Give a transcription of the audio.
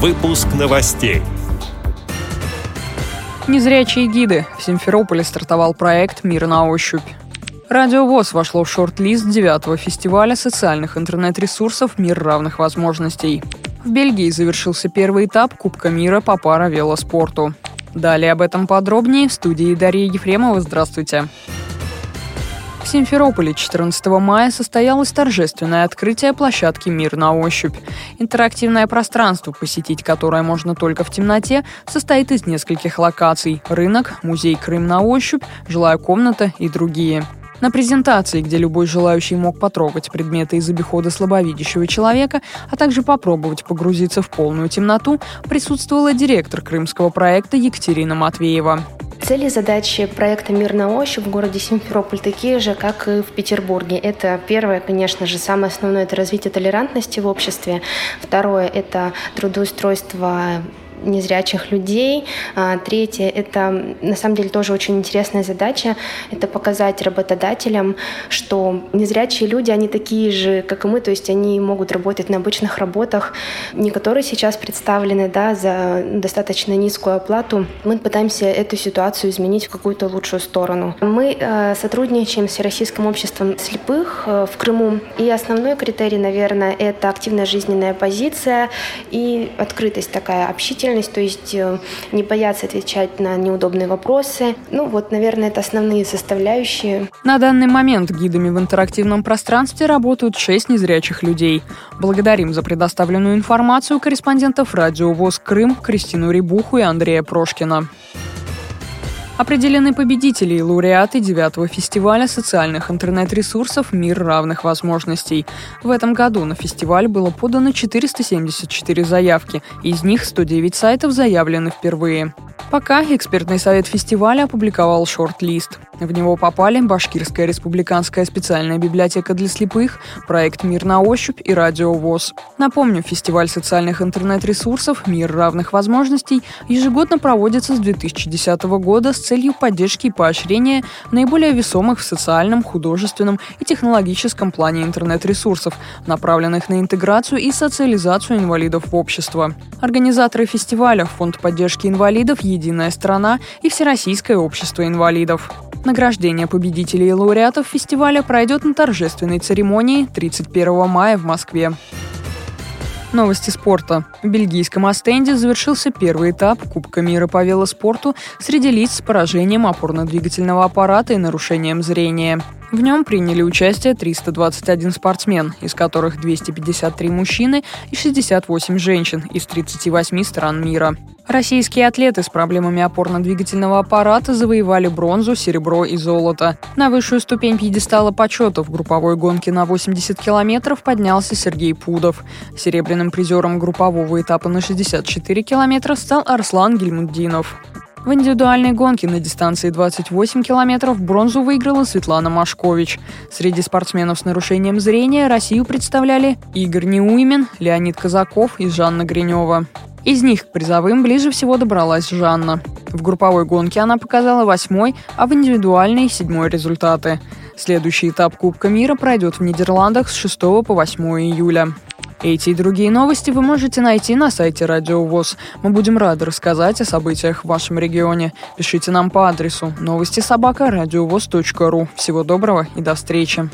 Выпуск новостей. Незрячие гиды. В Симферополе стартовал проект «Мир на ощупь». Радио ВОЗ вошло в шорт-лист девятого фестиваля социальных интернет-ресурсов «Мир равных возможностей». В Бельгии завершился первый этап Кубка мира по паравелоспорту. Далее об этом подробнее в студии Дарья Ефремова. Здравствуйте. Здравствуйте. В Симферополе 14 мая состоялось торжественное открытие площадки «Мир на ощупь». Интерактивное пространство, посетить которое можно только в темноте, состоит из нескольких локаций – рынок, музей «Крым на ощупь», жилая комната и другие. На презентации, где любой желающий мог потрогать предметы из обихода слабовидящего человека, а также попробовать погрузиться в полную темноту, присутствовала директор крымского проекта Екатерина Матвеева. Цели и задачи проекта «Мир на ощупь» в городе Симферополь такие же, как и в Петербурге. Это первое, конечно же, самое основное – это развитие толерантности в обществе. Второе – это трудоустройство незрячих людей. А, третье – это, на самом деле, тоже очень интересная задача. Это показать работодателям, что незрячие люди, они такие же, как и мы, то есть они могут работать на обычных работах, не которые сейчас представлены да, за достаточно низкую оплату. Мы пытаемся эту ситуацию изменить в какую-то лучшую сторону. Мы э, сотрудничаем с Российским обществом слепых э, в Крыму. И основной критерий, наверное, это активная жизненная позиция и открытость такая, общительность общительность, то есть э, не бояться отвечать на неудобные вопросы. Ну вот, наверное, это основные составляющие. На данный момент гидами в интерактивном пространстве работают шесть незрячих людей. Благодарим за предоставленную информацию корреспондентов радио ВОЗ Крым Кристину Рибуху и Андрея Прошкина. Определены победители и лауреаты девятого фестиваля социальных интернет-ресурсов «Мир равных возможностей». В этом году на фестиваль было подано 474 заявки, из них 109 сайтов заявлены впервые. Пока экспертный совет фестиваля опубликовал шорт-лист. В него попали Башкирская республиканская специальная библиотека для слепых, проект «Мир на ощупь» и радио ВОЗ. Напомню, фестиваль социальных интернет-ресурсов «Мир равных возможностей» ежегодно проводится с 2010 года с целью поддержки и поощрения наиболее весомых в социальном, художественном и технологическом плане интернет-ресурсов, направленных на интеграцию и социализацию инвалидов в общество. Организаторы фестиваля – Фонд поддержки инвалидов «Единая страна» и Всероссийское общество инвалидов. Награждение победителей и лауреатов фестиваля пройдет на торжественной церемонии 31 мая в Москве. Новости спорта. В бельгийском Астенде завершился первый этап Кубка мира по велоспорту среди лиц с поражением опорно-двигательного аппарата и нарушением зрения. В нем приняли участие 321 спортсмен, из которых 253 мужчины и 68 женщин из 38 стран мира. Российские атлеты с проблемами опорно-двигательного аппарата завоевали бронзу, серебро и золото. На высшую ступень пьедестала почета в групповой гонке на 80 километров поднялся Сергей Пудов. Серебряным призером группового этапа на 64 километра стал Арслан Гельмуддинов. В индивидуальной гонке на дистанции 28 километров бронзу выиграла Светлана Машкович. Среди спортсменов с нарушением зрения Россию представляли Игорь Неуймин, Леонид Казаков и Жанна Гринева. Из них к призовым ближе всего добралась Жанна. В групповой гонке она показала восьмой, а в индивидуальной – седьмой результаты. Следующий этап Кубка мира пройдет в Нидерландах с 6 по 8 июля. Эти и другие новости вы можете найти на сайте Радио ВОЗ. Мы будем рады рассказать о событиях в вашем регионе. Пишите нам по адресу новости собака ру. Всего доброго и до встречи.